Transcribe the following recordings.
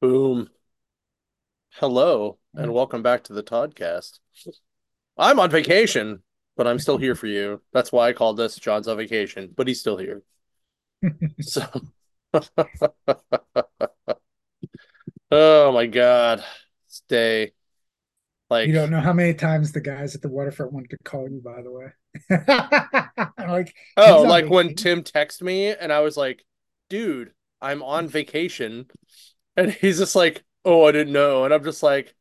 Boom. Hello, and mm. welcome back to the Toddcast. I'm on vacation, but I'm still here for you. That's why I called this Jon's on vacation, but he's still here. So, oh my God, stay. Like, You don't know how many times the guys at the waterfront wanted to call you, by the way. like, oh, like when. Tim texted me and I was like, dude, I'm on vacation. And he's just like, oh, I didn't know. And I'm just like,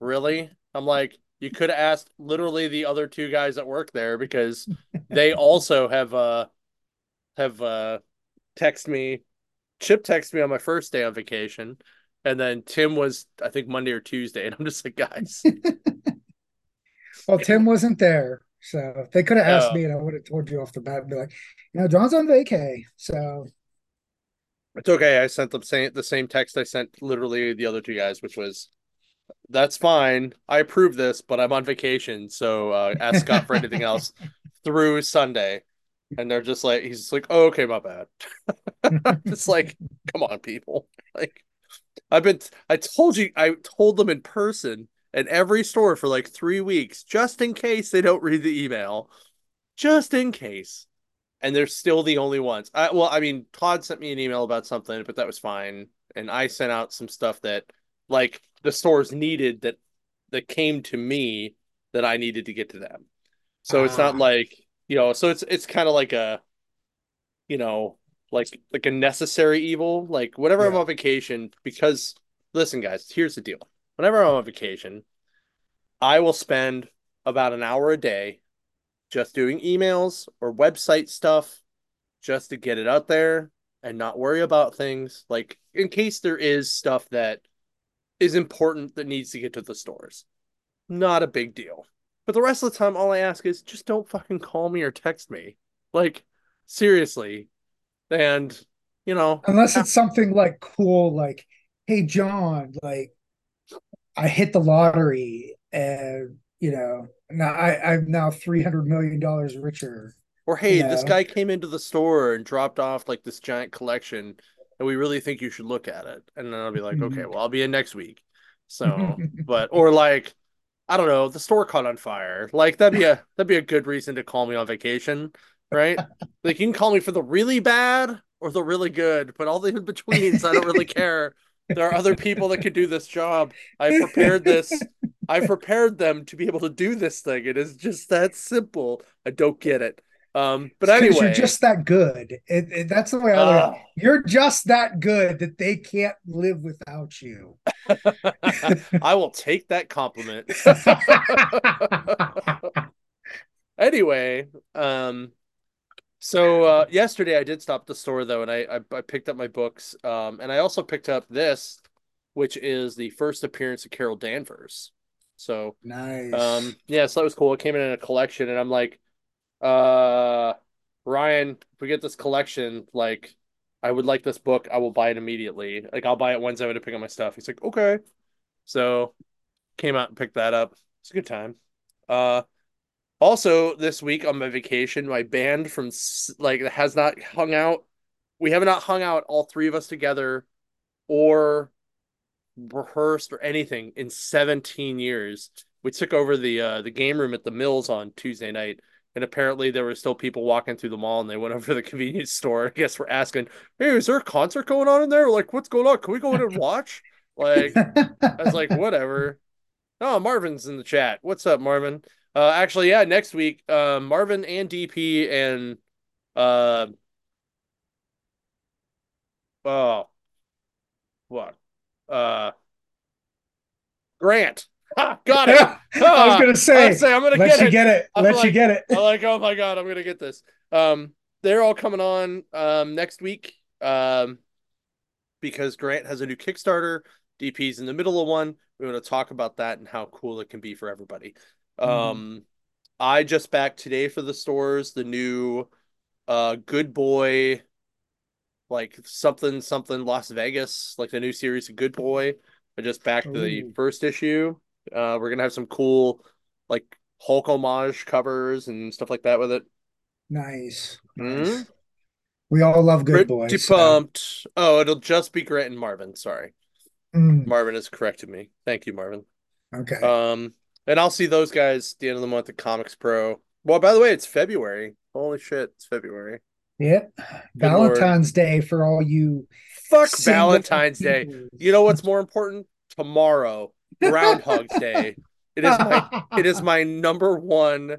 Really? I'm like, you could have asked literally the other two guys that work there because they also have uh have uh text me Chip texted me on my first day on vacation and then Tim was I think Monday or Tuesday and I'm just like guys Well, Tim wasn't there. So they could have asked uh me and I would have told you off the bat and be like, you know, Jon's on vacay. So it's okay. I sent them same the same text I sent literally the other two guys, which was that's fine. I approve this, but I'm on vacation, so uh ask Scott for anything else through Sunday. And they're just like he's just like, oh, okay, my bad. It's like, come on, people. Like I've been I told you I told them in person at every store for like three weeks, just in case they don't read the email. Just in case. And they're still the only ones. I, well, I mean, Todd sent me an email about something, but that was fine. And I sent out some stuff that like the stores needed that that came to me that I needed to get to them. So it's not ah, like, you know, so it's it's kind of like a you know, like like a necessary evil. Like whenever I'm on vacation, because listen, guys, here's the deal. Whenever I'm on vacation, I will spend about an hour a day just doing emails or website stuff just to get it out there and not worry about things. Like in case there is stuff that is important that needs to get to the stores. Not a big deal. But the rest of the time, all I ask is just don't fucking call me or text me. Like, seriously, and you know, Unless it's something like cool, like, hey, Jon, like I hit the lottery and, you know, now I, I'm now $300 million richer, or you hey, this guy came into the store and dropped off like this giant collection, and we really think you should look at it. And then I'll be like, okay, mm-hmm. well, I'll be in next week. So, but or like, I don't know, the store caught on fire. Like that'd be a that'd be a good reason to call me on vacation, right? Like you can call me for the really bad or the really good, but all the in betweens, I don't really care. There are other people that could do this job. I prepared this. I prepared them to be able to do this thing. It is just that simple. I don't get it. Um, but because you're just that good. It, it- that's the way I look at it. uh, You're just that good that they can't live without you. I will take that compliment. anyway, um, so uh, yesterday I did stop at the store though, and I, I I picked up my books, um, and I also picked up this, which is the first appearance of Carol Danvers. So, nice. um, Nice. yeah, so that was cool. It came in in a collection, and I'm like, uh, Ryan, if we get this collection, like, I would like this book. I will buy it immediately. Like, I'll buy it Wednesday when I pick up my stuff. He's like, okay. So came out and picked that up. It's a good time. Uh, also this week on my vacation, my band from like has not hung out. We have not hung out all three of us together or rehearsed or anything in 17 years. We took over the uh the game room at the Mills on Tuesday night, and apparently there were still people walking through the mall, and they went over to the convenience store. I guess we're asking, "Hey, is there a concert going on in there? Like, what's going on? Can we go in and watch?" Like, I was like, "Whatever." Oh, Marvin's in the chat. What's up, Marvin? Uh, actually, yeah, next week, uh, Marvin and DP and uh, oh, what? Uh, Grant. Ha, got it. I was Ah, gonna say, say I'm gonna let get you it. get it. I'm Let you get it. I'm like, oh my god, I'm gonna get this. Um, they're all coming on um next week. Um, because Grant has a new Kickstarter. DP's in the middle of one. We want to talk about that and how cool it can be for everybody. Mhm. Um, I just backed today for the stores the new uh Good Boy like something something Las Vegas, like the new series of Good Boy. I just backed the first issue. Uh we're gonna have some cool like Hulk homage covers and stuff like that with it. nice, Hmm? nice. We all love Good Pretty Boys, so pumped. Oh, it'll just be Grant and Marvin, sorry. Mm, Marvin has corrected me. Thank you, Marvin. okay. Um, and I'll see those guys at the end of the month at Comics Pro. Well, by the way, it's February. Holy shit, it's February. Yep. Good lord. Valentine's Day for all you Fuck Valentine's Day. You know what's more important? Tomorrow, Groundhog's Day. It is my it is my number one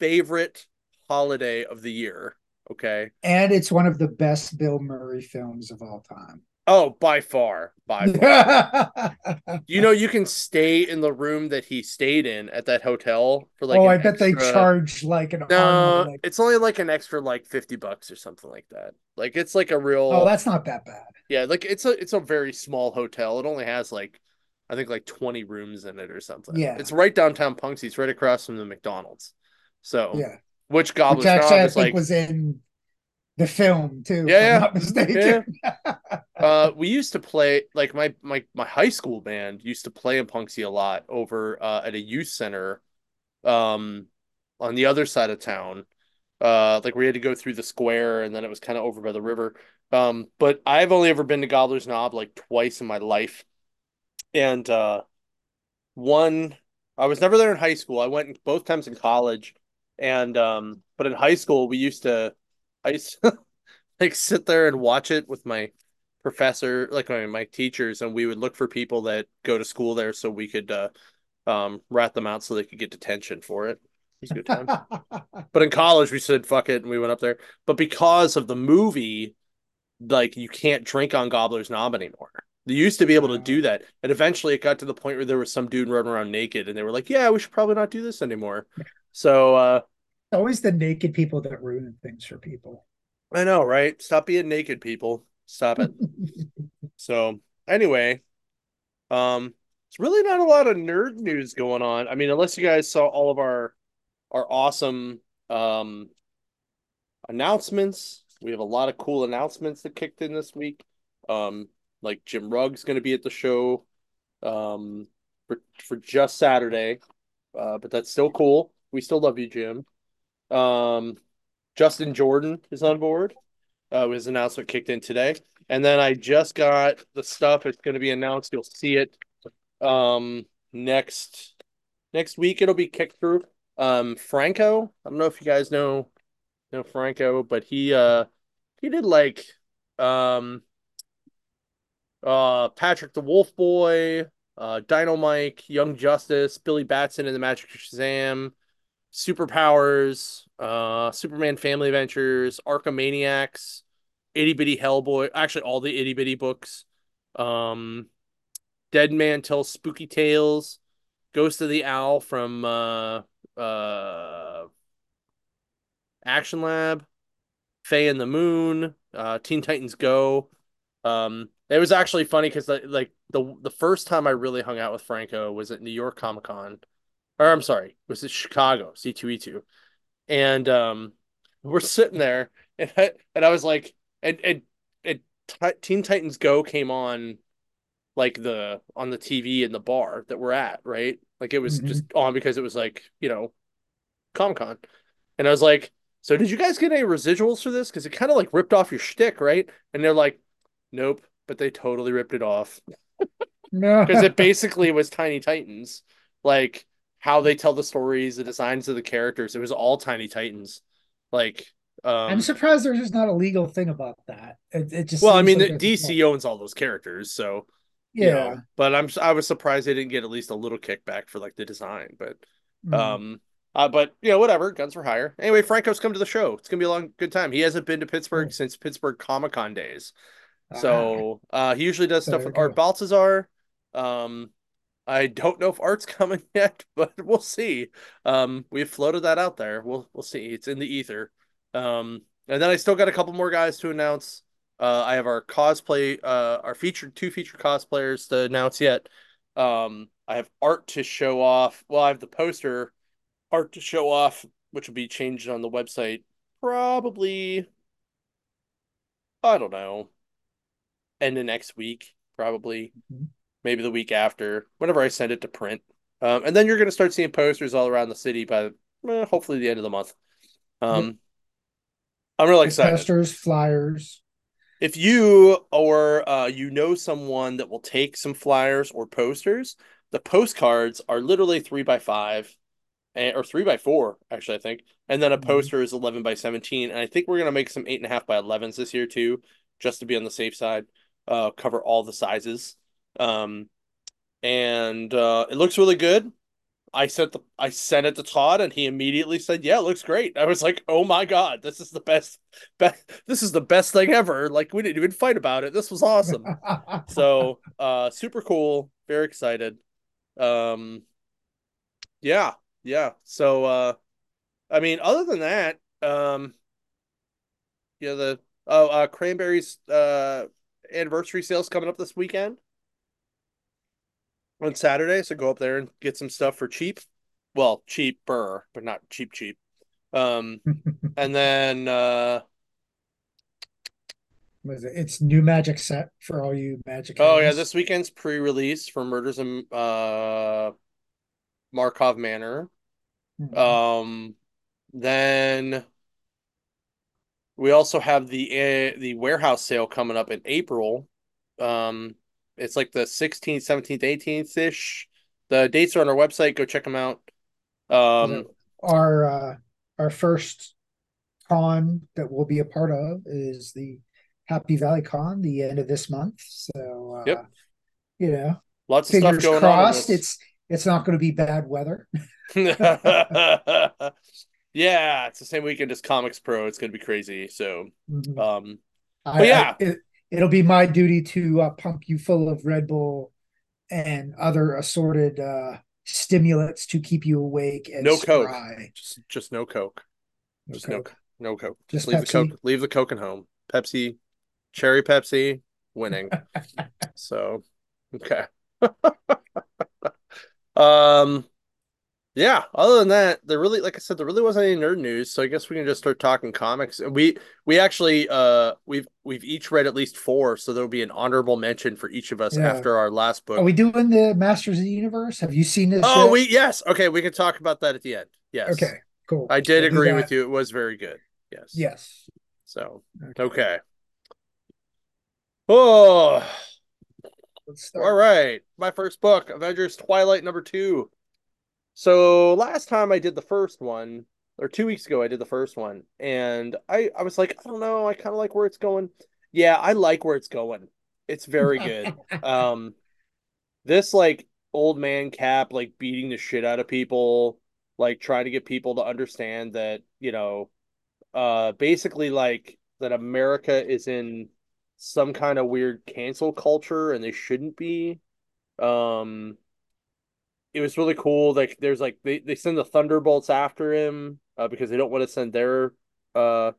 favorite holiday of the year. Okay. and it's one of the best Bill Murray films of all time. Oh, by far, by far. You know, you can stay in the room that he stayed in at that hotel for like. oh, I bet they charge like an No. Like, it's only like an extra like fifty bucks or something like that. Like it's like a real. oh, that's not that bad. Yeah, like it's a it's a very small hotel. It only has like I think like 20 rooms in it or something. Yeah. It's right downtown Punxsutawney. It's right across from the McDonald's. So Yeah, which which actually Knob I is think like was in the film too. Yeah, if yeah. Mistaken. uh we used to play like my my my high school band used to play in Punxsutawney a lot over uh at a youth center um on the other side of town. Uh like we had to go through the square and then it was kind of over by the river. Um but I've only ever been to Gobbler's Knob like twice in my life. And uh one I was never there in high school. I went both times in college. And um but in high school we used to I used to like sit there and watch it with my professor, like my, my teachers, and we would look for people that go to school there so we could uh um rat them out so they could get detention for it. It was a good time. But in college, we said fuck it, and we went up there. But because of the movie, like you can't drink on Gobbler's Knob anymore. They used to be able to do that, and eventually it got to the point where there was some dude running around naked, and they were like, "Yeah, we should probably not do this anymore." So uh, Always the naked people that ruin things for people. I know, right? Stop being naked, people. Stop it. So anyway, um, it's really not a lot of nerd news going on. I mean, unless you guys saw all of our our awesome um announcements. We have a lot of cool announcements that kicked in this week. Um, like Jim Rugg's going to be at the show um for for just Saturday. Uh, but that's still cool. We still love you, Jim. Um, Justin Jordan is on board. Uh, his announcement kicked in today. And then I just got the stuff. It's going to be announced. You'll see it um next next week. It'll be kicked through. Um, Franco. I don't know if you guys know know Franco, but he uh he did like um uh Patrick the Wolf Boy, uh Dino Mike, Young Justice, Billy Batson in the Magic Shazam, Superpowers, uh Superman Family Adventures, Archimaniacs, Itty Bitty Hellboy, actually all the Itty Bitty books. Um Dead Man Tells Spooky Tales, Ghost of the Owl from uh uh Action Lab, Faye and the Moon, uh Teen Titans Go. Um it was actually funny because like the the first time I really hung out with Franco was at New York Comic Con. Or I'm sorry, was it Chicago, C2E2. And um we're sitting there and I, and I was like and and, and Ti- Teen Titans Go came on like the on the TV in the bar that we're at, right? Like it was Mhm. just on because it was like, you know, Comic Con. And I was like, so did you guys get any residuals for this? Because it kind of like ripped off your shtick, right? And they're like, nope, but they totally ripped it off. Because it basically was Tiny Titans. Like how they tell the stories, the designs of the characters. It was all Tiny Titans. Like um I'm surprised there's just not a legal thing about that. It, it just well, I mean, like DC owns all those characters, so you Yeah. know, but I'm I was surprised they didn't get at least a little kickback for like the design, but Mm. um uh, but you know whatever guns for hire anyway franco's come to the show it's gonna be a long good time he hasn't been to pittsburgh since pittsburgh comic-con days Ah, so uh he usually does stuff with art baltazar um i don't know if art's coming yet but we'll see. Um we've floated that out there. We'll we'll see. It's in the ether. Um and then i still got a couple more guys to announce. Uh i have our cosplay uh our featured two featured cosplayers to announce yet. Um i have art to show off. Well i have the poster art to show off, which will be changed on the website probably, I don't know, end of next week, probably, Mhm. Maybe the week after, whenever I send it to print. Um, and then you're going to start seeing posters all around the city by eh, hopefully the end of the month. Um, I'm really excited. posters, flyers. if you or uh, you know someone that will take some flyers or posters, the postcards are literally three by five and, or three by four, actually, I think. And then a Mhm. poster is 11 by 17. And I think we're going to make some eight and a half by 11s this year, too, just to be on the safe side, uh, cover all the sizes. Um, and uh, it looks really good. I sent the I sent it to Todd and he immediately said, "Yeah, it looks great." I was like, "Oh my god, this is the best, best this is the best thing ever." Like we didn't even fight about it. This was awesome. So, uh super cool, very excited. Um yeah, yeah. So uh I mean, other than that, um yeah, the oh uh Cranberries uh anniversary sales coming up this weekend on Saturday, so go up there and get some stuff for cheap. Well, cheaper, but not cheap cheap. Um and then uh Was it? It's new magic set for all you magic oh yeah, this weekend's pre-release for Murders in uh Markov Manor. Mhm. Um then we also have the uh, the warehouse sale coming up in April. Um it's like the 16th, 17th, 18th ish. The dates are on our website. Go check them out. Um our uh, our first con that we'll be a part of is the Happy Valley Con, the end of this month. So uh, yep. you know, Lots of stuff going on crossed. this. It's it's not going to be bad weather. Yeah, it's the same weekend as Comics Pro. It's gonna be crazy. So, Mhm. um, but I, I yeah, it, it'll be my duty to uh, pump you full of Red Bull and other assorted uh, stimulants to keep you awake and no Coke. spry. Just just no Coke. No Just no Coke, no Coke. Just just leave the Coke. Leave the Coke at home. Pepsi, cherry Pepsi, winning. So, okay. Um, yeah. Other than that, there really, like I said, there really wasn't any nerd news. So I guess we can just start talking comics. and We we actually uh we've we've each read at least four, so there'll be an honorable mention for each of us Yeah. after our last book. Are we doing the Masters of the Universe? Have you seen this Oh, yet? we yes. Okay, we can talk about that at the end. Yes. Okay, cool. I did We'll agree with you. It was very good. Yes. Yes. So, Okay. okay. Oh, start. right. My first book, Avengers Twilight number two. So last time I did the first one, or two weeks ago I did the first one, and I I was like, I don't know, I kind of like where it's going. Yeah, I like where it's going. It's very good. Um, this like old man Cap like beating the shit out of people, like trying to get people to understand that, you know, uh basically like that America is in some kind of weird cancel culture and they shouldn't be. Um it was really cool. Like there's like they, they send the Thunderbolts after him uh, because they don't want to send their uh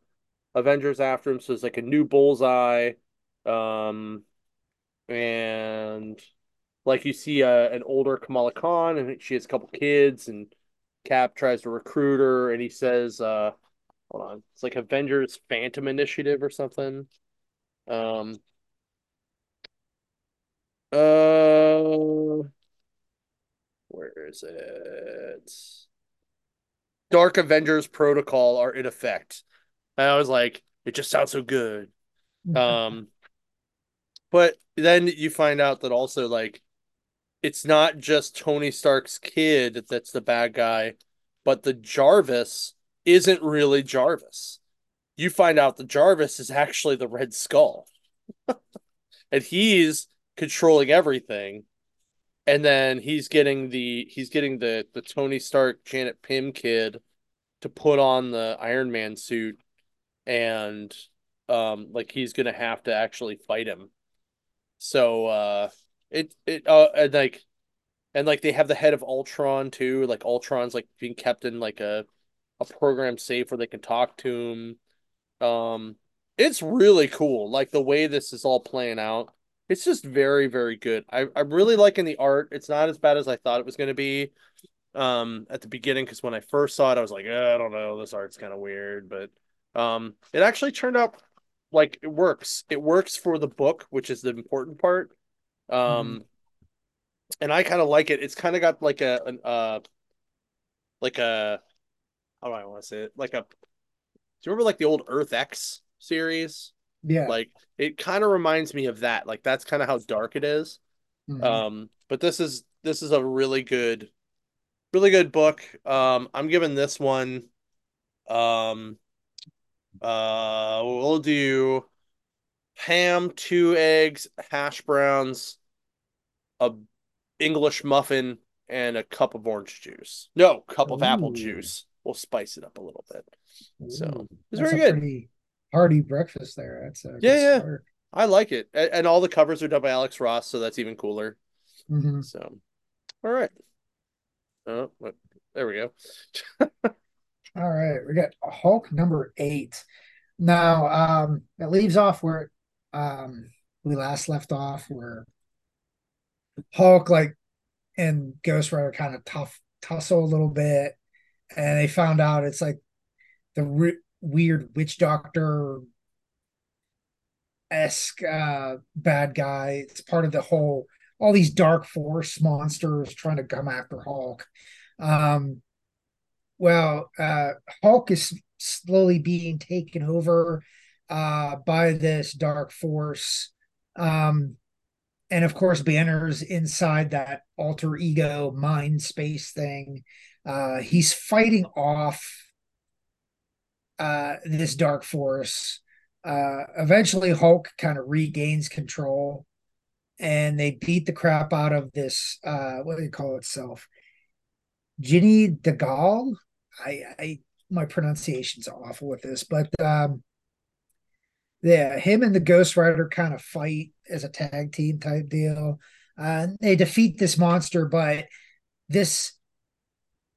Avengers after him. So it's like a new Bullseye. Um and like you see uh, an older Kamala Khan and she has a couple kids and Cap tries to recruit her and he says uh hold on. It's like Avengers Phantom Initiative or something. Um uh where is it? Dark Avengers Protocol are in effect. And I was like, it just sounds so good. Um, but then you find out that also like it's not just Tony Stark's kid that's the bad guy, but the Jarvis isn't really Jarvis. You find out the Jarvis is actually the Red Skull, and he's controlling everything. And then he's getting the he's getting the the Tony Stark Janet Pym kid to put on the Iron Man suit and um like he's gonna have to actually fight him. So uh it it uh and like and like they have the head of Ultron too. Like Ultron's like being kept in like a a program safe where they can talk to him. Um it's really cool. Like the way this is all playing out. It's just very, very good. I, I'm really liking the art. It's not as bad as I thought it was gonna be um at the beginning because when I first saw it, I was like, eh, I don't know, this art's kind of weird, but um it actually turned out like it works. It works for the book, which is the important part. Um and I kind of like it. It's kind of got like a an uh like a how do I want to say it? Like a do you remember like the old Earth X series? Yeah. Like it kind of reminds me of that. Like that's kind of how dark it is. Mhm. Um, but this is this is a really good, really good book. Um, I'm giving this one. Um, uh, we'll do ham, two eggs, hash browns, a English muffin, and a cup of orange juice. No, cup of apple juice. We'll spice it up a little bit. So it's very good. pretty hearty breakfast there. That's a Yeah, yeah. start. I like it. A- And all the covers are done by Alex Ross, so that's even cooler. Mhm. So, all right. Oh, what- there we go. All right, we got Hulk number eight. Now, um, it leaves off where um we last left off, where Hulk like and Ghost Rider kind of tough tussle a little bit, and they found out it's like the re- weird witch doctor esque uh, bad guy. It's part of the whole all these dark force monsters trying to come after Hulk. Um, well, uh, Hulk is slowly being taken over uh, by this dark force. Um, and of course, Banner's inside that alter ego mind space thing. Uh, he's fighting off uh, this dark force. Uh, eventually, Hulk kind of regains control, and they beat the crap out of this. Uh, what do you call itself? Ginny DeGaulle. I, I my pronunciation's awful with this, but um, yeah, him and the Ghost Rider kind of fight as a tag team type deal. Uh, they defeat this monster, but this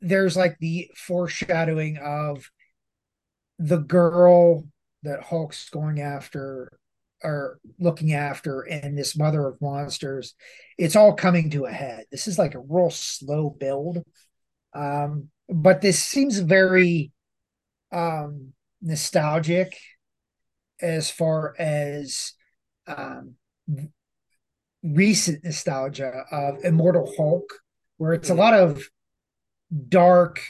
there's like the foreshadowing of the girl that Hulk's going after or looking after and this mother of monsters. It's all coming to a head. This is like a real slow build. Um, but this seems very um nostalgic as far as um recent nostalgia of Immortal Hulk, where it's a lot of dark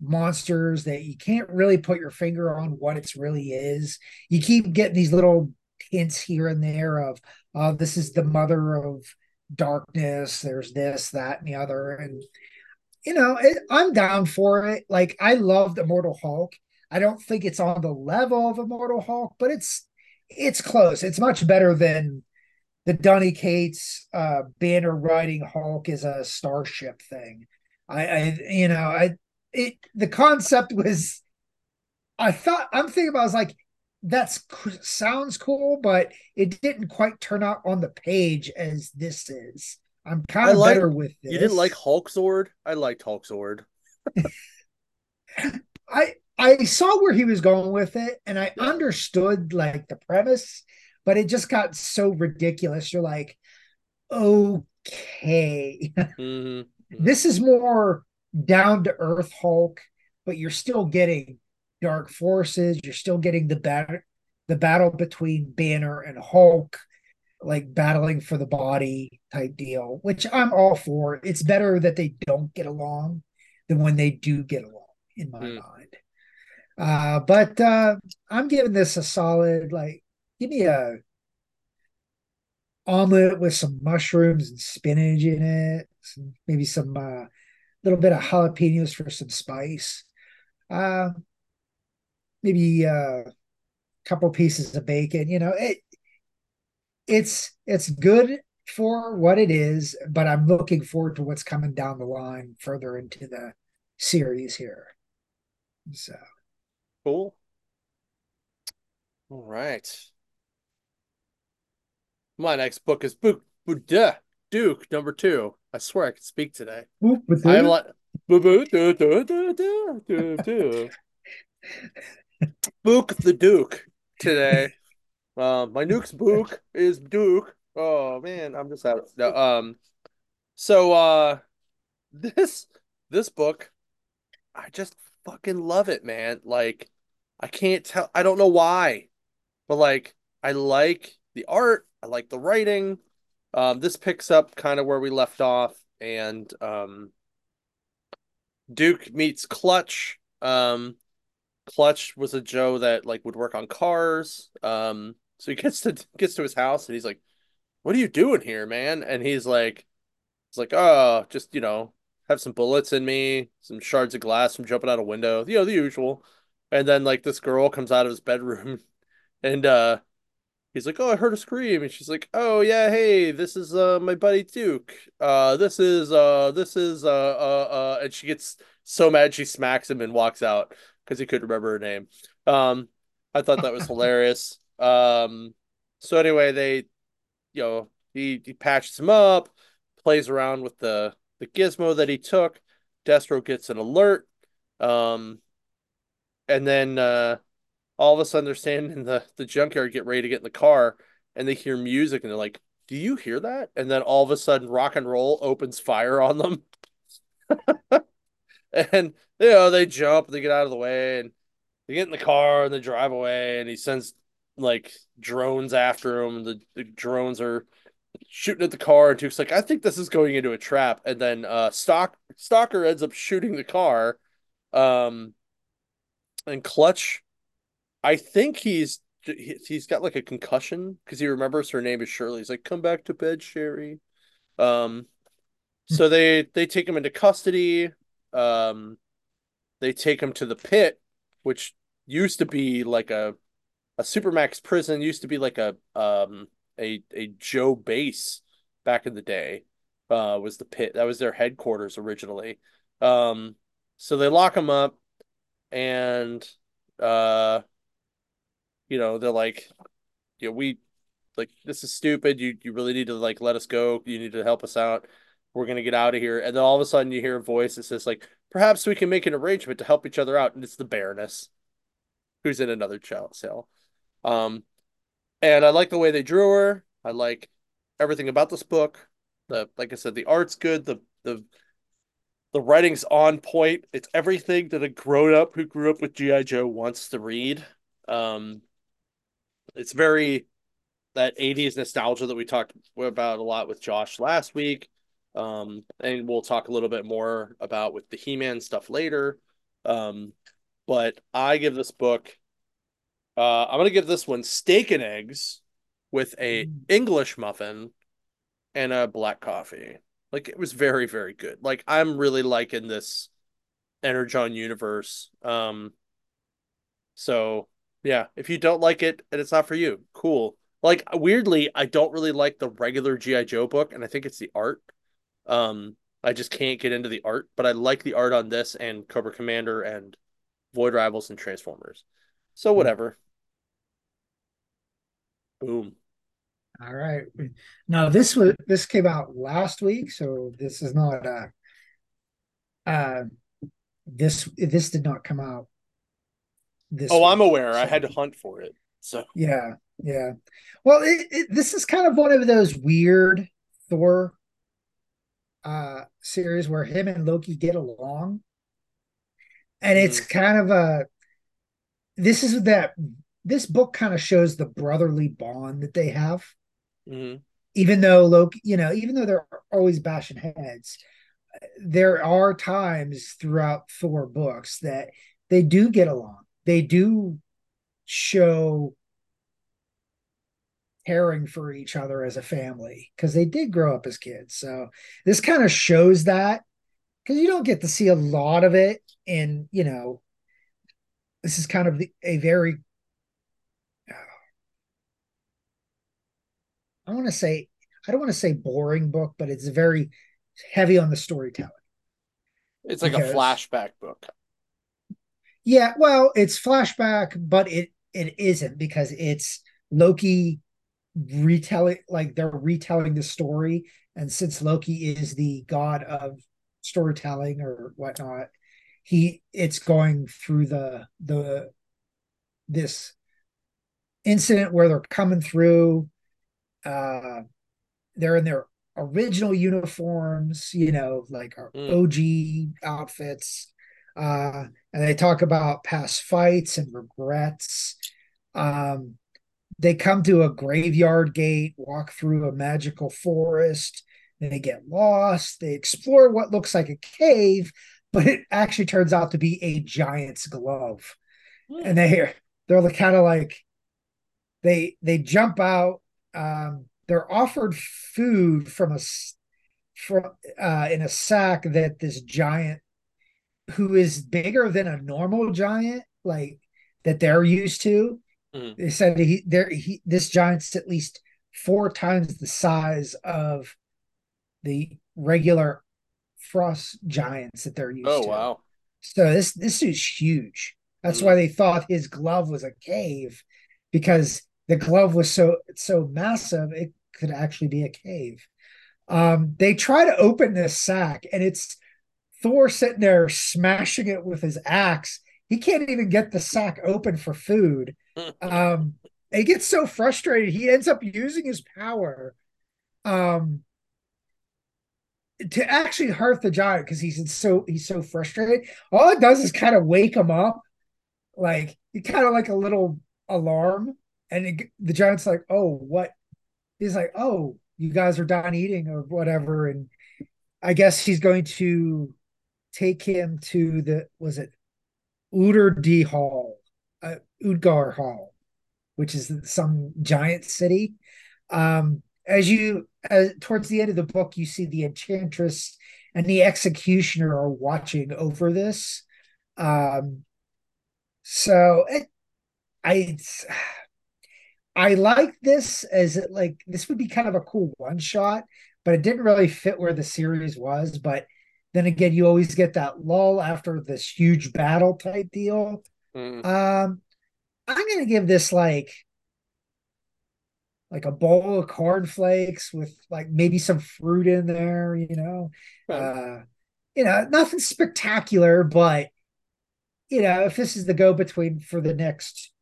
monsters that you can't really put your finger on what it's really is. You keep getting these little hints here and there of, oh, this is the mother of darkness. There's this, that, and the other. And, you know, it, I'm down for it. Like, I loved Immortal Hulk. I don't think it's on the level of Immortal Hulk, but it's it's close. It's much better than the Donny Cates uh, banner riding Hulk is a starship thing. I, I you know, I it the concept was I thought I'm thinking about I was like that's sounds cool, but it didn't quite turn out on the page as this is. I'm kind of like, better with this. You didn't like Hulk Sword? I liked Hulk Sword. I I saw where he was going with it, and I understood like the premise, but it just got so ridiculous. You're like, okay, mm-hmm. this is more down to earth Hulk, but you're still getting dark forces. You're still getting the battle, the battle between Banner and Hulk, like battling for the body type deal, which I'm all for. It's better that they don't get along than when they do get along, in my mm. mind. Uh, but uh, I'm giving this a solid, like, give me a omelet with some mushrooms and spinach in it, some, maybe some uh, little bit of jalapenos for some spice. Uh, maybe a couple pieces of bacon. You know, it it's it's good for what it is, but I'm looking forward to what's coming down the line further into the series here. So cool. All right. My next book is Book Buddha Duke number two. I swear I can speak today. Boop, I'm like Book the Duke today. Um, my nuke's book is Duke. Oh man, I'm just out. No, um, so uh, this this book, I just fucking love it, man. Like, I can't tell. I don't know why, but like, I like the art. I like the writing. Um, this picks up kind of where we left off, and um, Duke meets Clutch. Um, Clutch was a Joe that like would work on cars. Um, So he gets to gets to his house and he's like, "What are you doing here, man?" And he's like, "He's like, oh, just you know, have some bullets in me, some shards of glass from jumping out a window, you know, the usual." And then like this girl comes out of his bedroom and uh he's like, "Oh, I heard a scream," and she's like, "Oh yeah, hey, this is uh my buddy Duke. Uh, this is uh this is uh uh uh," and she gets so mad she smacks him and walks out because he couldn't remember her name. Um, I thought that was hilarious. Um, so anyway, they, you know, he he patches him up, plays around with the the gizmo that he took. Destro gets an alert. Um, and then uh all of a sudden they're standing in the, the junkyard, get ready to get in the car, and they hear music and they're like, Do you hear that? And then all of a sudden rock and roll opens fire on them. and you know, they jump, they get out of the way, and they get in the car and they drive away, and he sends like drones after him. The, the drones are shooting at the car, and Duke's like, I think this is going into a trap. And then uh Stock Stalker ends up shooting the car. Um and Clutch I think he's he's got like a concussion because he remembers her name is Shirley. He's like, "Come back to bed, Sherry." Um, so they they take him into custody. Um, they take him to the pit, which used to be like a a supermax prison. Used to be like a um a a Joe base back in the day. Uh, was the pit that was their headquarters originally. Um, so they lock him up, and uh you know, they're like, know, we like this is stupid. You you really need to like let us go. You need to help us out. We're gonna get out of here. And then all of a sudden you hear a voice that says like, perhaps we can make an arrangement to help each other out. And it's the Baroness, who's in another child cell. Um, and I like the way they drew her. I like everything about this book. The like I said, the art's good. The the the writing's on point. It's everything that a grown up who grew up with GI Joe wants to read. Um, it's very that 80s nostalgia that we talked about a lot with Josh last week. Um, and we'll talk a little bit more about with the He-Man stuff later. Um, but I give this book uh, I'm gonna give this one steak and eggs with a mm. English muffin and a black coffee. Like it was very, very good. Like I'm really liking this Energon universe. Um, so yeah, if you don't like it and it's not for you, cool. Like weirdly, I don't really like the regular GI Joe book, and I think it's the art. Um, I just can't get into the art, but I like the art on this and Cobra Commander and Void Rivals and Transformers. So hmm. whatever. Boom. All right. Now this was this came out last week, so this is not uh uh this this did not come out this. Oh, week, I'm aware. So. I had to hunt for it. So yeah, yeah. Well, it, it, this is kind of one of those weird Thor uh series where him and Loki get along, and it's kind of a. This is that this book kind of shows the brotherly bond that they have. Mm-hmm. Even though Loki, you know, even though they're always bashing heads, there are times throughout Thor books that they do get along they do show caring for each other as a family because they did grow up as kids. So this kind of shows that because you don't get to see a lot of it. And, you know, this is kind of the, a very, I want to say, I don't want to say boring book, but it's very heavy on the storytelling. It's like because, a flashback book. Yeah, well, it's flashback, but it it isn't because it's Loki retelling like they're retelling the story. And since Loki is the god of storytelling or whatnot, he it's going through the the this incident where they're coming through uh they're in their original uniforms you know like our mm. og outfits uh, and they talk about past fights and regrets. Um, they come to a graveyard gate, walk through a magical forest, and they get lost. They explore what looks like a cave, but it actually turns out to be a giant's glove. Mm. And they they're kind of like they they jump out. Um, they're offered food from a from uh, in a sack that this giant who is bigger than a normal giant, like that they're used to. Mm-hmm. They said he there he this giant's at least four times the size of the regular frost giants that they're used oh, to. Oh wow. So this this is huge. That's mm-hmm. why they thought his glove was a cave because the glove was so so massive it could actually be a cave. Um, they try to open this sack and it's Thor sitting there smashing it with his axe. He can't even get the sack open for food. Um, he gets so frustrated, he ends up using his power um, to actually hurt the giant because he's so he's so frustrated. All it does is kind of wake him up, like he kind of like a little alarm, and it, the giant's like, "Oh, what?" He's like, "Oh, you guys are done eating or whatever," and I guess he's going to take him to the was it Uder D Hall, uh, Udgar Hall, which is some giant city. Um, as you as, towards the end of the book, you see the enchantress and the executioner are watching over this. Um, so it, I I like this as it like this would be kind of a cool one shot, but it didn't really fit where the series was. But then again, you always get that lull after this huge battle type deal. Mm. Um, I'm gonna give this like like a bowl of cornflakes with like maybe some fruit in there, you know. Right. Uh, you know, nothing spectacular, but you know, if this is the go between for the next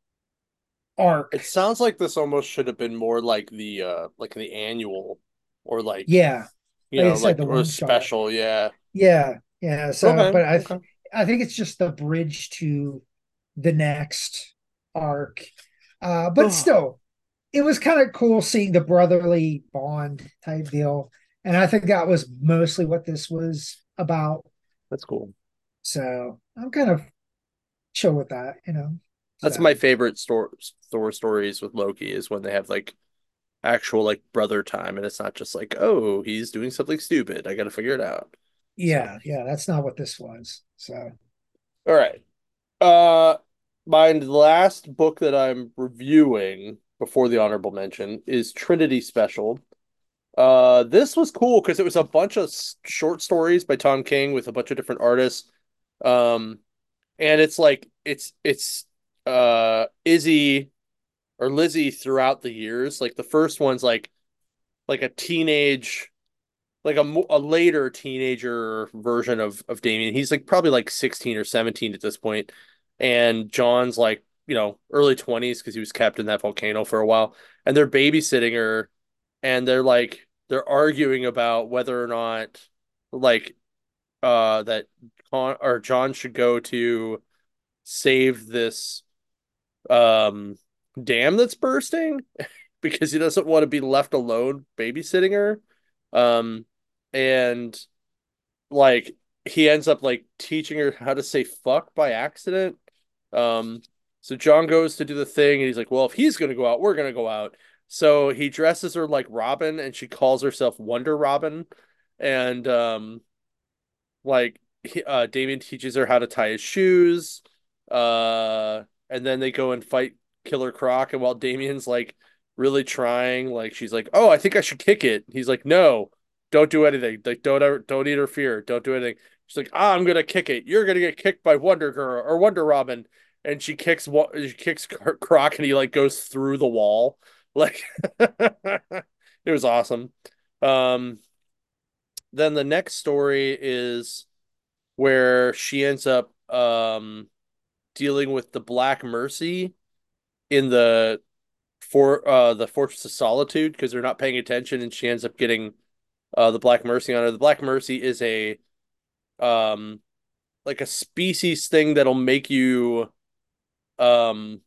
arc. It sounds like this almost should have been more like the uh like the annual or like yeah. You like know, said, like or special, yeah. Yeah. Yeah. So okay, but I okay. I think it's just the bridge to the next arc. Uh but still it was kind of cool seeing the brotherly bond type deal. And I think that was mostly what this was about. That's cool. So I'm kind of chill with that, you know. That's so. my favorite Thor Thor stories with Loki is when they have like actual like brother time and it's not just like, oh, he's doing something stupid. I gotta figure it out. Yeah, so. yeah, that's not what this was. So all right. Uh my last book that I'm reviewing before the honorable mention is Trinity Special. Uh, this was cool because it was a bunch of short stories by Tom King with a bunch of different artists. Um, and it's like it's it's uh Izzy or Lizzie throughout the years. Like the first one's like like a teenage like a, a later teenager version of of Damian. He's like probably like 16 or 17 at this point and Jon's like you know early 20s because he was kept in that volcano for a while and they're babysitting her and they're like they're arguing about whether or not like uh that Con- or Jon should go to save this um dam that's bursting because he doesn't want to be left alone babysitting her. Um and like he ends up like teaching her how to say fuck by accident. Um so Jon goes to do the thing, and he's like, "Well, if he's gonna go out, we're gonna go out." So he dresses her like Robin, and she calls herself Wonder Robin, and um, like uh, Damian teaches her how to tie his shoes, uh, and then they go and fight Killer Croc, and while Damian's like really trying, like she's like, "Oh, I think I should kick it." He's like, "No, don't do anything. Like don't ever, don't interfere. Don't do anything." She's like, ah, "I'm gonna kick it. You're gonna get kicked by Wonder Girl or Wonder Robin." and she kicks she kicks Croc and he like goes through the wall. Like it was awesome. Um then the next story is where she ends up um dealing with the Black Mercy in the for uh the Fortress of Solitude because they're not paying attention and she ends up getting uh the Black Mercy on her. The Black Mercy is a um like a species thing that'll make you um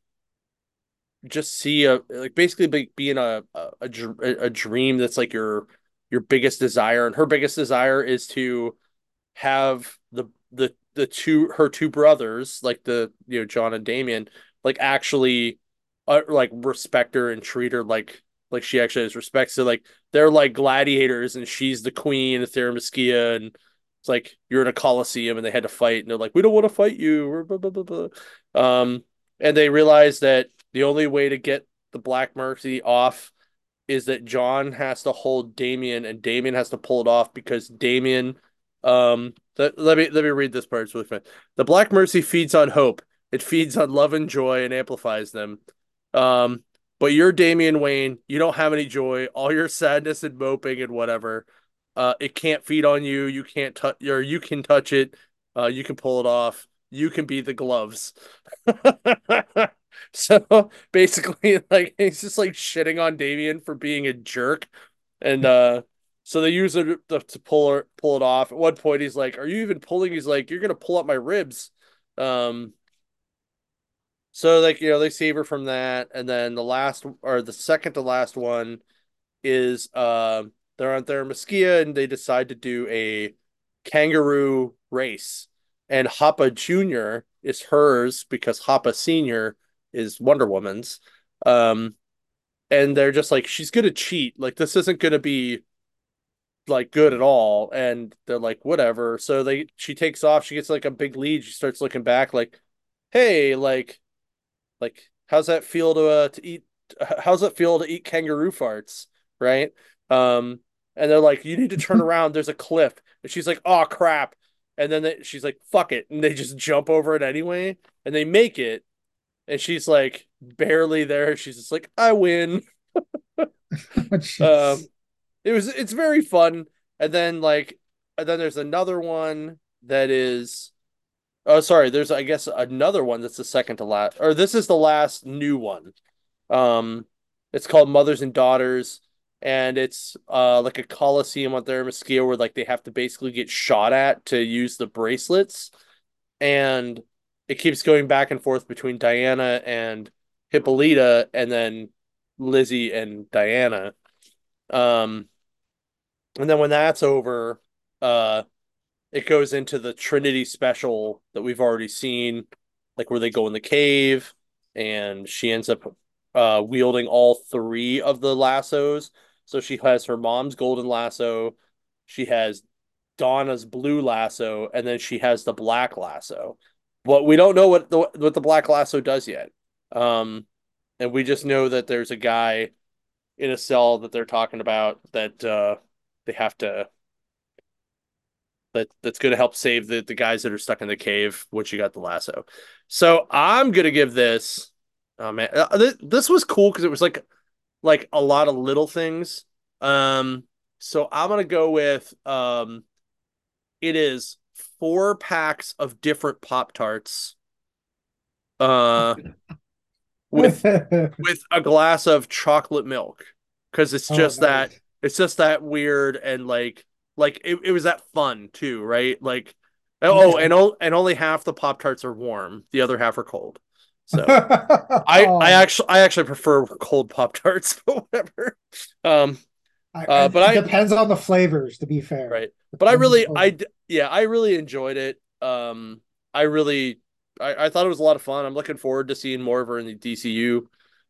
just see a like basically be, being a, a a a dream that's like your your biggest desire and her biggest desire is to have the the the two her two brothers like the you know Jon and Damian like actually uh, like respect her and treat her like like she actually has respect. So like they're like gladiators, and she's the queen of Themyscira, and it's like you're in a coliseum, and they had to fight, and they're like, we don't want to fight you, blah, blah, blah, um, and they realize that the only way to get the Black Mercy off is that Jon has to hold Damian, and Damian has to pull it off because Damian. Um, let, let me let me read this part. It's really fun. The Black Mercy feeds on hope. It feeds on love and joy and amplifies them. Um, but you're Damian Wayne. You don't have any joy. All your sadness and moping and whatever. Uh, it can't feed on you. You can't touch, or you can touch it. Uh, you can pull it off. You can be the gloves. so basically, like he's just like shitting on Damian for being a jerk, and uh, so they use it to pull her, pull it off. At one point, he's like, "Are you even pulling?" He's like, "You're gonna pull up my ribs." Um, so like you know they save her from that, and then the last or the second to last one is uh, they're on Themyscira and they decide to do a kangaroo race, and Hoppa Junior is hers because Hoppa Senior is Wonder Woman's. Um, and they're just like she's gonna cheat. Like this isn't gonna be like good at all. And they're like whatever. So they she takes off. She gets like a big lead. She starts looking back like, hey, like like, how's that feel to uh, to eat? How's it feel to eat kangaroo farts? Right? Um, and they're like, you need to turn around. There's a cliff. And she's like, oh crap. And then they, she's like, fuck it. And they just jump over it anyway. And they make it. And she's like, barely there. She's just like, I win. um, it was, it's very fun. And then, like, and then there's another one that is Oh, sorry. There's, I guess, another one that's the second to last, or this is the last new one. Um, it's called Mothers and Daughters, and it's uh like a coliseum on Themyscira where like they have to basically get shot at to use the bracelets, and it keeps going back and forth between Diana and Hippolyta, and then Lizzie and Diana. Um, and then when that's over, uh it goes into the Trinity special that we've already seen, like where they go in the cave and she ends up uh, wielding all three of the lassos. So she has her mom's golden lasso, she has Donna's blue lasso, and then she has the black lasso. But we don't know what the what the black lasso does yet. Um, and we just know that there's a guy in a cell that they're talking about that uh, they have to that that's going to help save the the guys that are stuck in the cave once you got the lasso. So I'm gonna give this. Oh man, uh, th- this was cool because it was like like a lot of little things. Um, so I'm gonna go with um, it is four packs of different Pop Tarts. Uh, with with a glass of chocolate milk because it's oh, just oh, nice. that it's just that weird and like like it, it was that fun too, right? Like oh, and and only half the Pop Tarts are warm, the other half are cold. So I oh. I actually I actually prefer cold Pop Tarts, but whatever. Um, uh, but it I, depends on the flavors, to be fair. Right, but I really I yeah I really enjoyed it. Um, I really I, I thought it was a lot of fun. I'm looking forward to seeing more of her in the DCU.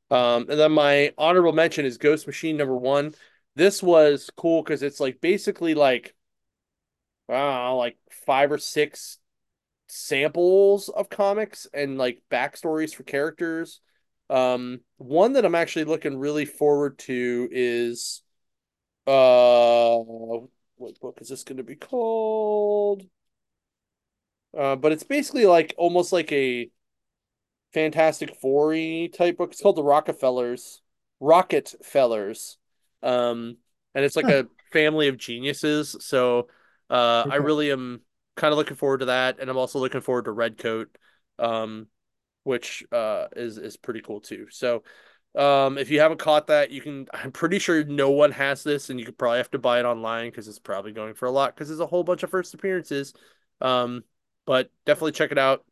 Um, and then my honorable mention is Ghost Machine number one. This was cool because it's like basically like I don't know, like five or six samples of comics and like backstories for characters. Um, one that I'm actually looking really forward to is uh what book is this going to be called? Uh, but it's basically like almost like a Fantastic Four type book. It's called the Rockefellers, Rocket Fellers. Um, and it's like huh. a family of geniuses. So uh, okay. I really am kind of looking forward to that, and I'm also looking forward to Redcoat, um, which uh, is is pretty cool too. So um, if you haven't caught that, you can. I'm pretty sure no one has this, and you could probably have to buy it online because it's probably going for a lot because there's a whole bunch of first appearances. Um, but definitely check it out.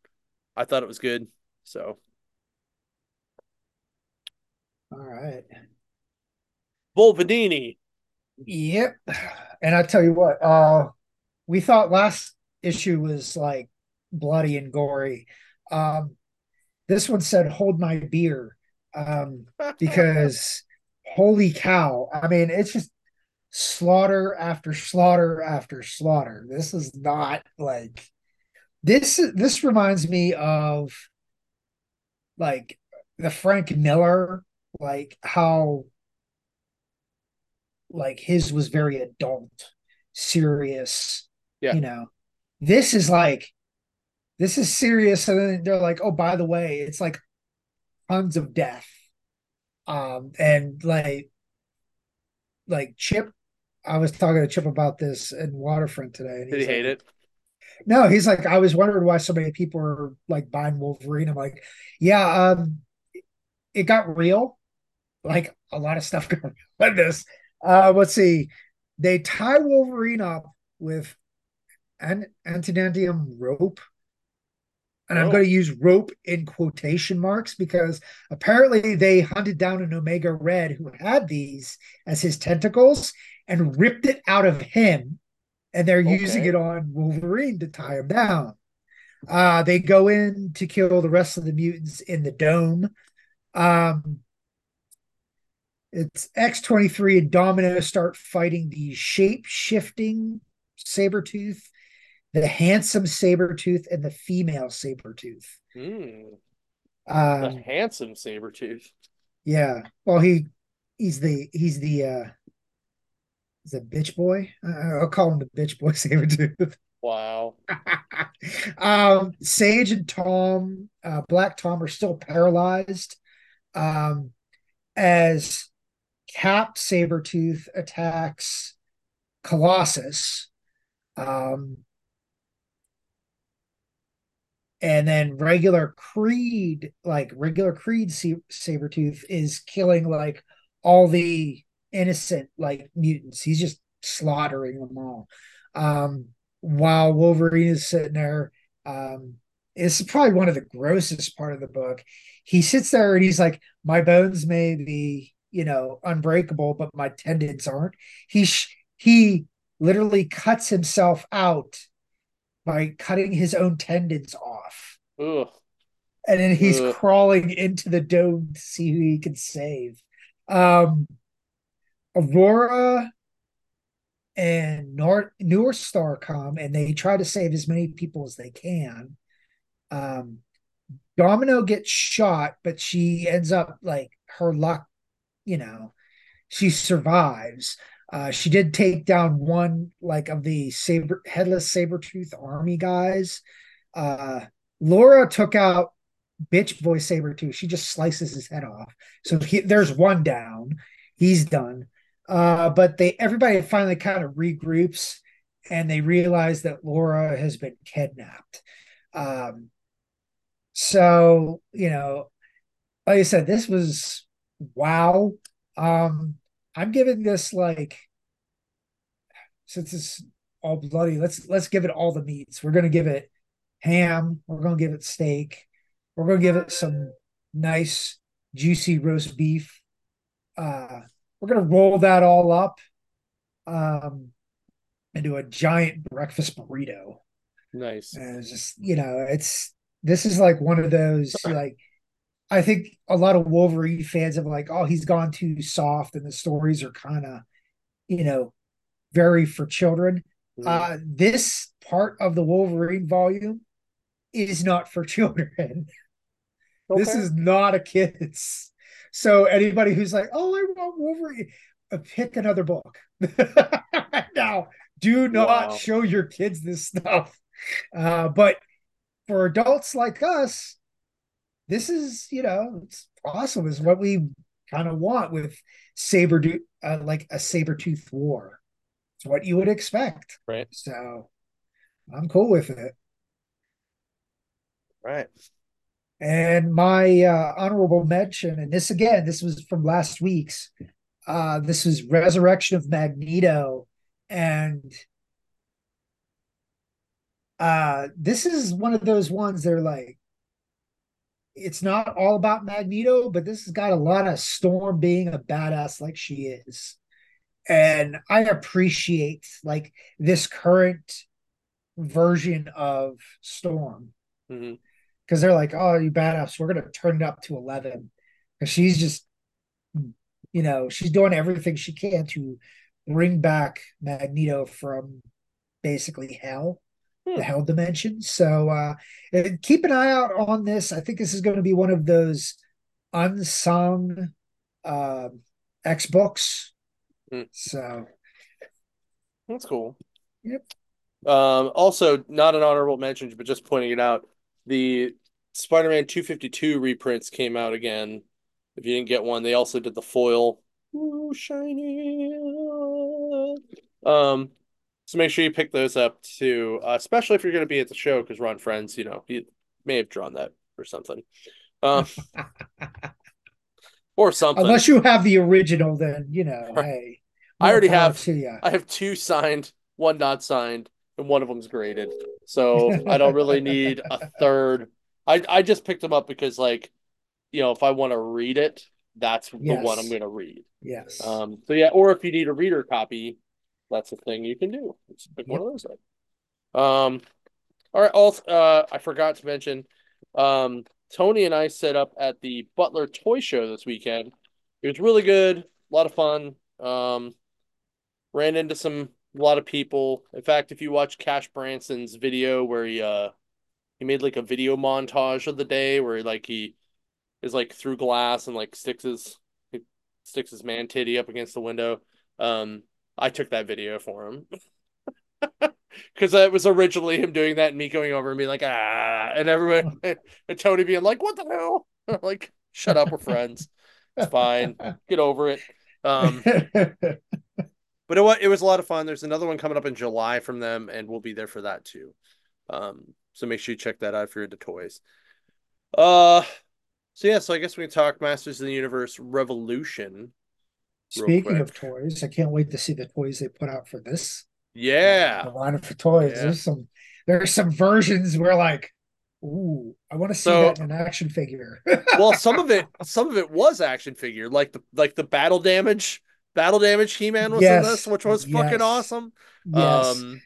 I thought it was good. So. All right. Volvadini. Yep. And I tell you what, uh, we thought last issue was like bloody and gory. Um, this one said, "Hold my beer." um, because holy cow! I mean, it's just slaughter after slaughter after slaughter. This is not like this. This reminds me of like the Frank Miller, like how like his was very adult, serious. Yeah. You know, this is like this is serious, and then they're like, oh, by the way, it's like tons of death. Um, and like like Chip, I was talking to Chip about this in Waterfront today. And Did he he's hate like, it? No, he's like, I was wondering why so many people are like buying Wolverine. I'm like, yeah, um, it got real. Like a lot of stuff got real in this. Uh, let's see. They tie Wolverine up with an antidantium rope. And I'm Oh. going to use rope in quotation marks because apparently they hunted down an Omega Red who had these as his tentacles and ripped it out of him. And they're using it on Wolverine to tie him down. Uh, they go in to kill the rest of the mutants in the dome. Um, it's X23 and Domino start fighting the shape shifting saber tooth, the handsome saber tooth, and the female Sabretooth. Mm, the handsome saber tooth. yeah. Well, he he's the he's the uh he's a bitch boy. Uh, I'll call him the bitch boy saber tooth. Wow. um, Sage and Tom, uh, Black Tom, are still paralyzed. Um, as Cap Sabretooth attacks Colossus. Um, and then regular Creed, like regular Creed Sa- Sabretooth, is killing like all the innocent like mutants. He's just slaughtering them all. Um, while Wolverine is sitting there, um, it's probably one of the grossest part of the book. He sits there and he's like, "My bones may be, you know, unbreakable, but my tendons aren't." He sh- he literally cuts himself out by cutting his own tendons off, Ugh. and then he's Ugh. crawling into the dome to see who he can save. Um, Aurora and North North Star come and they try to save as many people as they can. Um, Domino gets shot, but she ends up like her luck, you know, she survives. Uh, she did take down one like of the saber headless saber tooth army guys. Uh, Laura took out bitch boy saber tooth. She just slices his head off. So he, there's one down. He's done. Uh, but they everybody finally kind of regroups and they realize that Laura has been kidnapped. Um, so you know, like I said, this was wow. Um, I'm giving this like since it's all bloody, let's let's give it all the meats. We're gonna give it ham, we're gonna give it steak, we're gonna give it some nice juicy roast beef. Uh we're gonna roll that all up um into a giant breakfast burrito. Nice. And it's just, you know, it's this is like one of those like I think a lot of Wolverine fans have like, oh, he's gone too soft, and the stories are kind of, you know, very for children. Mhm. Uh, this part of the Wolverine volume is not for children. This is not a kids. So anybody who's like, oh, I want Wolverine, uh, pick another book. now, do not Wow. show your kids this stuff. Uh, but for adults like us, this is, you know, it's awesome. Is what we kind of want with saber uh, like a saber tooth war. It's what you would expect. Right. So I'm cool with it. Right. And my uh, honorable mention, and this again, this was from last week's. Uh, this was Resurrection of Magneto, and uh, this is one of those ones. They're like, it's not all about Magneto, but this has got a lot of Storm being a badass like she is, and I appreciate like this current version of Storm mm-hmm. because they're like, "Oh, you badass! We're gonna turn it up to 11." because she's just, you know, she's doing everything she can to bring back Magneto from basically hell. The hell dimension. So uh, keep an eye out on this. I think this is going to be one of those unsung uh, X books. Hmm. So That's cool. Yep. Um, also, not an honorable mention, but just pointing it out, the Spider-Man 252 reprints came out again. If you didn't get one, they also did the foil. Ooh, shiny. Um, so make sure you pick those up too, uh, especially if you're going to be at the show because Ron Frenz, you know, he may have drawn that or something. Um, or something. unless you have the original, then you know, Right. hey, I already have-. I have two signed, one not signed, and one of them's graded. So I don't really need a third. I I just picked them up because like, you know, if I want to read it, that's the one I'm going to read. Yes. Um, so yeah, or if you need a reader copy, that's a thing you can do. Just pick one of those up. Um, all right. Also, uh, I forgot to mention, um, Tony and I set up at the Butler Toy Show this weekend. It was really good, a lot of fun. Um, ran into some a lot of people. In fact, if you watch Cash Branson's video where he uh he made like a video montage of the day where like he is like through glass and like sticks his he sticks his man titty up against the window. Um, I took that video for him. Because it was originally him doing that and me going over and being like, ah, and everyone, and Tony being like, what the hell? like, shut up, we're friends. It's fine. Get over it. Um, but it was it was a lot of fun. There's another one coming up in July from them, and we'll be there for that too. Um, so make sure you check that out if you're into toys. Uh, so yeah, so I guess we can talk Masters of the Universe Revolution. Speaking of toys, I can't wait to see the toys they put out for this. Yeah, The line for toys. Yeah. There's some there's some versions where like, ooh, I want to see So- that in an action figure. well, some of it, some of it was action figure, like the like the battle damage, battle damage He Man was Yes, in this, which was fucking yes. awesome. yes. Um,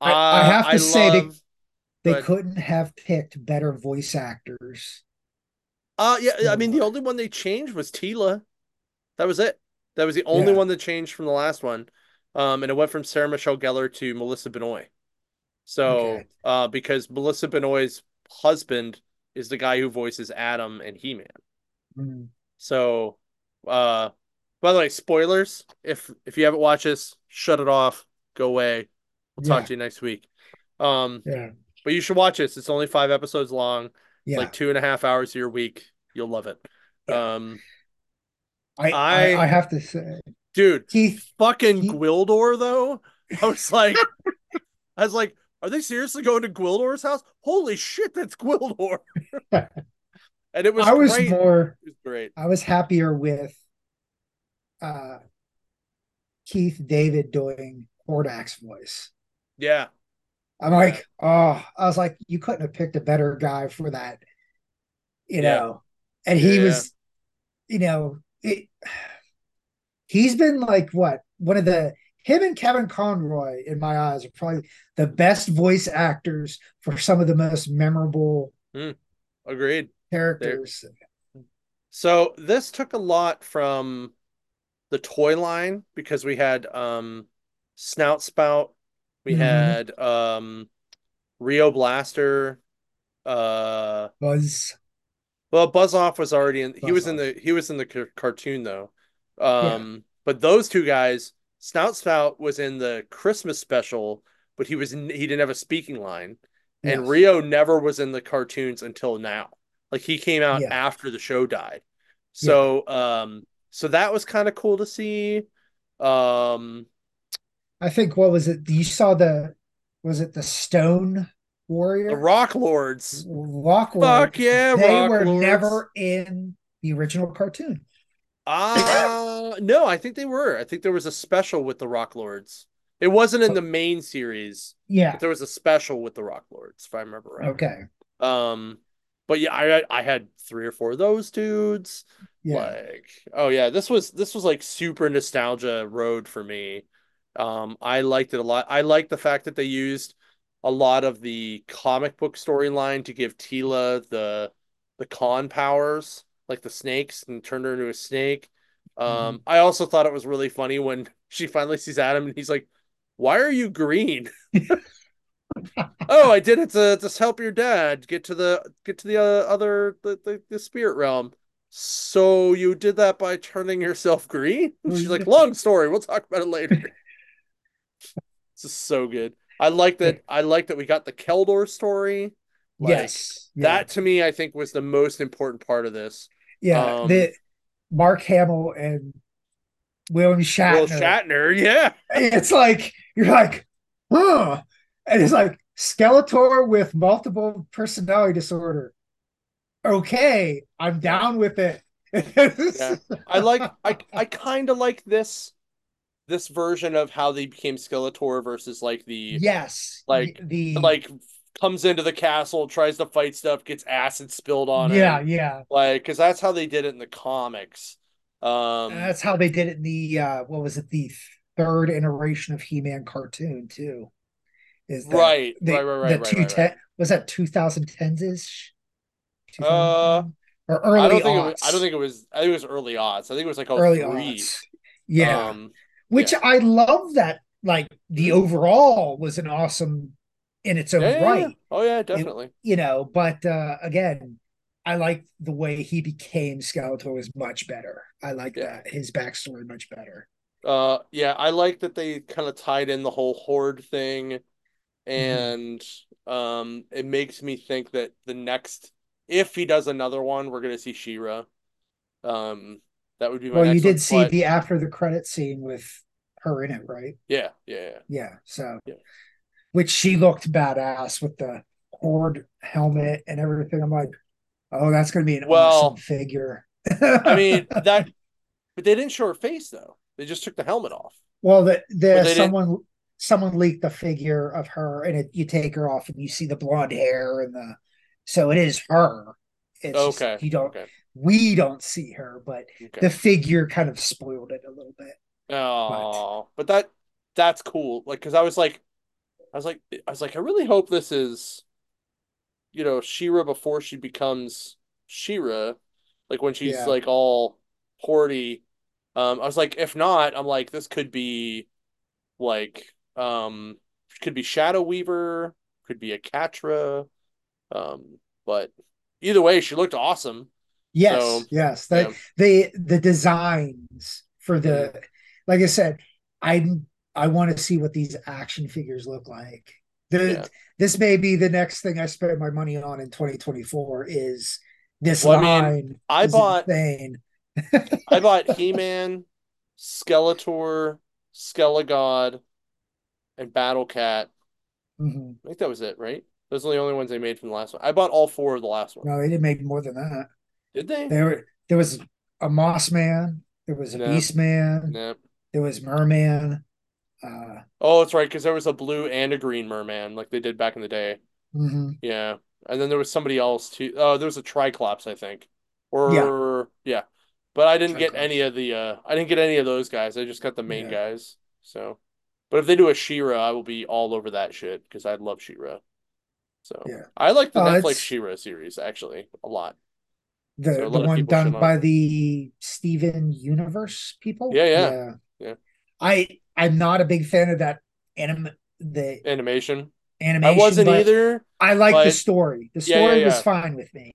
I- I have to say they- love- they but- couldn't have picked better voice actors. Uh yeah, I mean the only one they changed was Teela. That was it. That was the only Yeah. one that changed from the last one. Um, and it went from Sarah Michelle Gellar to Melissa Benoist. So, Okay. uh, because Melissa Benoist's husband is the guy who voices Adam and He-Man. Mm. So, uh, by the way, spoilers. If if you haven't watched this, shut it off. Go away. We'll talk Yeah. to you next week. Um, Yeah. but you should watch this. It's only five episodes long. Yeah. like two and a half hours of your week. You'll love it. Um, I, I- I have to say dude, Keith fucking He- Gwildor though. I was like, I was like, are they seriously going to Gwildor's house? Holy shit, that's Gwildor. and it was I was great. more It was great. I was happier with uh Keith David doing Hordak's voice. Yeah. I'm like, oh, I was like, you couldn't have picked a better guy for that, you Yeah. know. And he Yeah. was, you know, it, he's been like what one of the him and Kevin Conroy in my eyes are probably the best voice actors for some of the most memorable Agreed. characters. So this took a lot from the toy line because we had um Snout Spout, we Mhm. had um Rio Blaster, uh Buzz, well Buzz Off was already in he Buzz was in the he was in the car- cartoon though. Um but those two guys, Snout Spout was in the Christmas special, but he was he didn't have a speaking line. And Yes. Rio never was in the cartoons until now. Like he came out Yeah. after the show died. So um so that was kind of cool to see. Um I think what was it? You saw the was it the Stone Warrior? the Rock Lords. Rock Lords. Fuck yeah, They Rock were Lords. never in the original cartoon. Uh no, I think they were. I think there was a special with the Rock Lords. It wasn't in the main series, Yeah. but there was a special with the Rock Lords, if I remember right. Okay. Um but yeah, I I had three or four of those dudes. Yeah. Like, oh yeah, this was this was like super nostalgia road for me. Um, I liked it a lot. I liked the fact that they used a lot of the comic book storyline to give Teela the the con powers. like the snakes and turned her into a snake. Um, Mhm. I also thought it was really funny when she finally sees Adam and he's like, "Why are you green?" oh, I did it to to help your dad get to the get to the uh, other the, the the spirit realm. So you did that by turning yourself green? She's like, long story. We'll talk about it later. this is so good. I like that. I like that we got the Keldor story. Like, yes. Yeah. That to me, I think, was the most important part of this. Yeah. um, the Mark Hamill and William Shatner. Will Shatner, yeah. It's like you're like, huh. And it's like Skeletor with multiple personality disorder. Okay, I'm down with it. Yeah. I like I I kind of like this this version of how they became Skeletor versus like the yes. Like- the like comes into the castle, tries to fight stuff, gets acid spilled on it. yeah, him. yeah. Like cuz that's how they did it in the comics. Um That's how they did it in the uh what was it, the third iteration of He-Man cartoon too. Is that right, the, right, right, right, the right, two right, ten right. was that 2010s ish? Uh, or early I don't think it was, aughts. I don't think it was I think it was early odds. I think it was like oh early three. aughts. Yeah. Um Which yeah. I love that like the overall was an awesome in its own yeah, right, Oh yeah, definitely. you know, but uh again, I like the way he became Skeletor is much better. I like that. His backstory much better. Uh, yeah, I like that they kind of tied in the whole horde thing, Mm-hmm. and um, it makes me think that the next, if he does another one, we're gonna see She-Ra. Um, that would be my Well, you next one, did see but- the after the credit scene with her in it, right? yeah, yeah, yeah. Yeah. So Yeah. which she looked badass with the horde helmet and everything. I'm like, oh, that's gonna be an Well, awesome figure. I mean that, but they didn't show her face though. They just took the helmet off. Well, the the they didn't- someone someone leaked the figure of her, and it, you take her off, and you see the blonde hair and the so it is her. It's just Okay, you don't okay, we don't see her, but okay. the figure kind of spoiled it a little bit. Oh, but that that's cool. Like, cause I was like, I was like, I was like, I really hope this is, you know, She-Ra before she becomes She-Ra, like when she's Yeah. like all hordy. Um, I was like, if not, I'm like, this could be, like, um, could be Shadow Weaver, could be a Catra, um, but either way, she looked awesome. Yes, So, yes. The, yeah. the the designs for the like I said, I I want to see what these action figures look like. The Yeah. this may be the next thing I spend my money on in 2024 is this Well, I mean, line. I bought-. I bought He-Man, Skeletor, Skelegod, and Battle Cat. Mhm. I think that was it, right? Those are the only ones they made from the last one. I bought all four of the last one. No, they didn't make more than that. Did they? There there was a Moss Man, there was a No. Beast Man, No. there was Merman. Uh, Oh, that's right, because there was a blue and a green merman, like they did back in the day. mhm. Yeah. And then there was somebody else too. Oh, there was a Triclops, I think. Or yeah. But I didn't get any of the uh I didn't get any of those guys. I just got the main Yeah. guys. So but if they do a She-Ra, I will be all over that shit because I love She-Ra. So Yeah. I like the Oh, Netflix She-Ra series actually a lot. The So the one done by the Steven Universe people. Yeah, yeah. yeah, Yeah. I I'm not a big fan of that anim the Animation. animation. I wasn't either. I like the story. The Yeah, yeah, story was fine with me.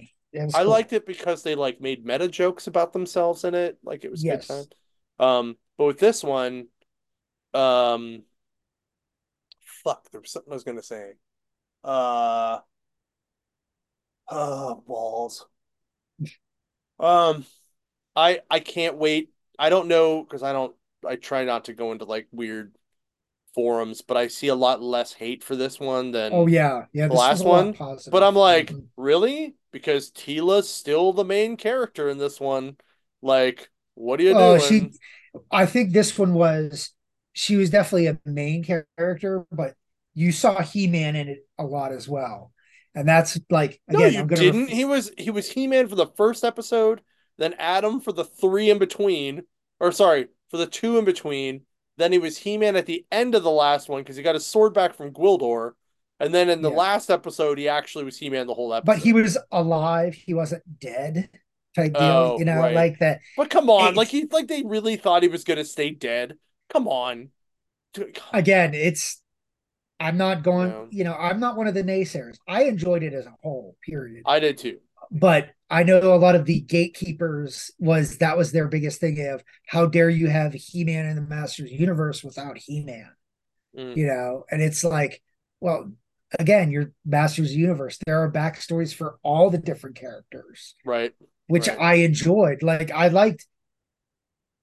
I cool. liked it because they like made meta jokes about themselves in it. Like it was Yes. good time. Um, but with this one, um, fuck, there was something I was gonna say. Uh, oh, balls. Um, I I can't wait. I don't know because I don't. I try not to go into like weird forums, but I see a lot less hate for this one than Oh yeah, yeah. the last one. But I'm like, Mhm. really? Because Teela's still the main character in this one. Like, what are you Oh, doing? she. I think this one was. She was definitely a main character, but you saw He Man in it a lot as well, and that's like No, you I'm gonna didn't. ref- He was he was He-Man for the first episode, then Adam for the three in between, or sorry, for the two in between. Then he was He-Man at the end of the last one because he got his sword back from Gwildor, and then in the Yeah. last episode he actually was He-Man the whole episode. but he was alive. He wasn't dead. type deal, Oh, you know, right. like that. But come on, like he like they really thought he was gonna stay dead. Come on. Dude, again, it's I'm not going, Yeah. you know, I'm not one of the naysayers. I enjoyed it as a whole, period. I did too. But I know a lot of the gatekeepers was that was their biggest thing of how dare you have He-Man in the Masters universe without He-Man, Mm, you know? And it's like, well, again, your Masters universe, there are backstories for all the different characters, right. which Right. I enjoyed. Like I liked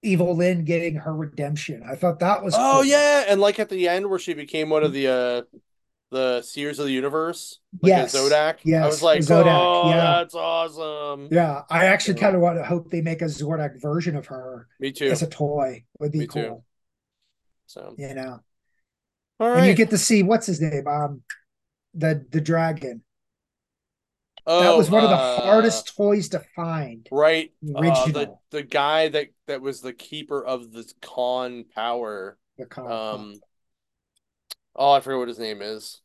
Evil Lynn getting her redemption. I thought that was Oh cool. yeah, and like at the end where she became one of the uh the Seers of the Universe, like Yes. Zodak. I was like, Zodak, oh, yeah. that's awesome. Yeah, I actually kind of want to hope they make a Zodak version of her Me too. as a toy. Would be Me too. cool, So, you know. all And you get to see what's his name, um, the the dragon. Oh, that was one of the uh, hardest toys to find. right. Uh, the the guy that that was the keeper of the con power. The comic Um, oh, I forget what his name is.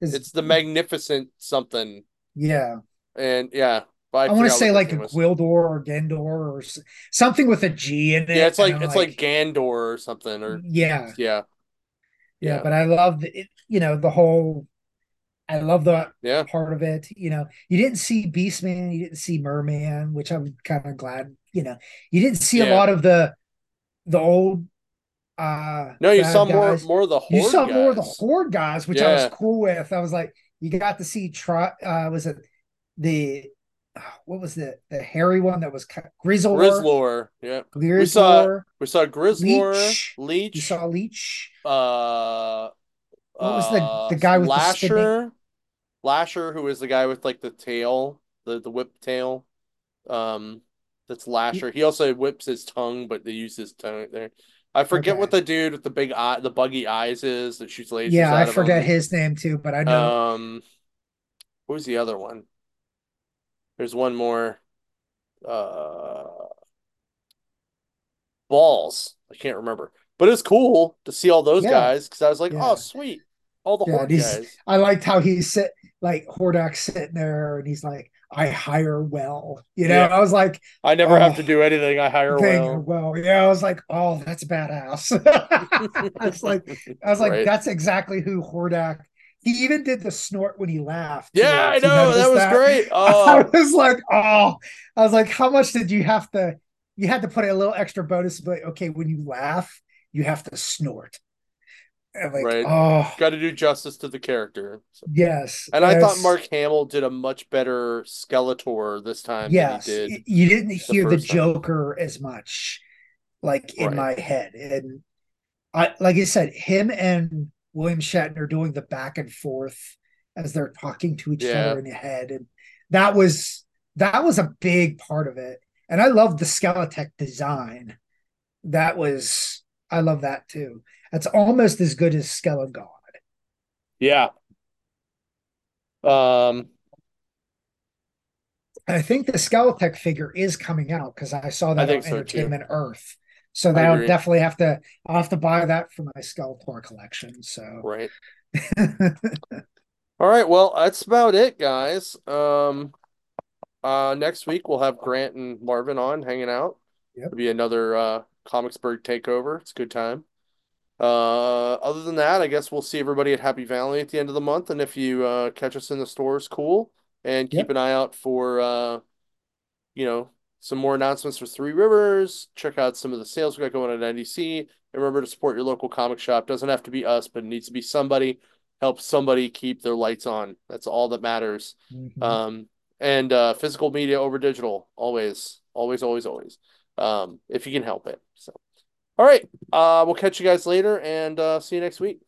Is- It's the Magnificent something, yeah. and yeah, but I, I, want to say like a name was. Gwildor or Gendor or something with a G in it. Yeah, it's like it's like Gandor or something, or yeah, yeah, yeah, yeah. But I love it, you know, the whole. I love the yeah. part of it. You know, you didn't see Beastman, you didn't see Merman, which I'm kind of glad. You know, you didn't see a lot of the the old. uh No, you saw more guys. more of the horde You saw more of the horde guys, which I was cool with. I was like, you got to see. Try uh was it the what was the the hairy one that was Grizzlor? Grizzlor, yeah. Grizzlor. saw- We saw Grizzlor, Leech. Leech, You saw Leech. uh, What was the- uh, the guy with the Lasher, Lasher, who is the guy with like the tail, the the whip tail, um, that's Lasher. He also whips his tongue, but they use his tongue there. I forget Okay. what the dude with the big eye, the buggy eyes is that shoots lasers. Yeah, I forget him. his name too, but I know. Um, what was the other one? There's one more. Uh, balls. I can't remember, but it's cool to see all those Yeah. guys because I was like, Yeah. oh, sweet, all the Yeah, horde guys. I liked how he's sit like Hordak's sitting there and he's like, I hire well. You know, Yeah. I was like, I never have to Oh, do anything. I hire well. well. Yeah, I was like, oh, that's badass. I was like, I was like, Right. that's exactly who Hordak. He even did the snort when he laughed. yeah, too. I know that was great. I Oh, was like, oh, I was like, how much did you have to? You had to put a little extra bonus, but okay, when you laugh, you have to snort. Like, Right. oh, got to do justice to the character. So- yes. And I thought Mark Hamill did a much better Skeletor this time yes, than he did. you didn't hear the, first time. Joker as much, like in Right. my head, and I, like I said, him and William Shatner doing the back and forth as they're talking to each Yeah. other in the head, and that was that was a big part of it. And I love the Skeletech design. That was I love that too. That's almost as good as Skelegod. Yeah. Um. I think the Skeletech figure is coming out because I saw I that on think so, too. Entertainment Earth. So I that'll definitely have to. I'll have to buy that for my Skeletor collection. So Right. All right. Well, that's about it, guys. Um. Uh. Next week we'll have Grant and Marvin on hanging out. Yep. It'll be another uh Comicsburg takeover. It's a good time. Uh. Other than that, I guess we'll see everybody at Happy Valley at the end of the month. And if you uh catch us in the stores, cool. And keep Yep. an eye out for uh, you know, some more announcements for Three Rivers. Check out some of the sales we got going on at NDC. And remember to support your local comic shop. Doesn't have to be us, but it needs to be somebody. Help somebody keep their lights on. That's all that matters. Mhm. Um, and uh, physical media over digital, always, always, always, always. Um, if you can help it. All right. Uh, we'll catch you guys later and uh, see you next week.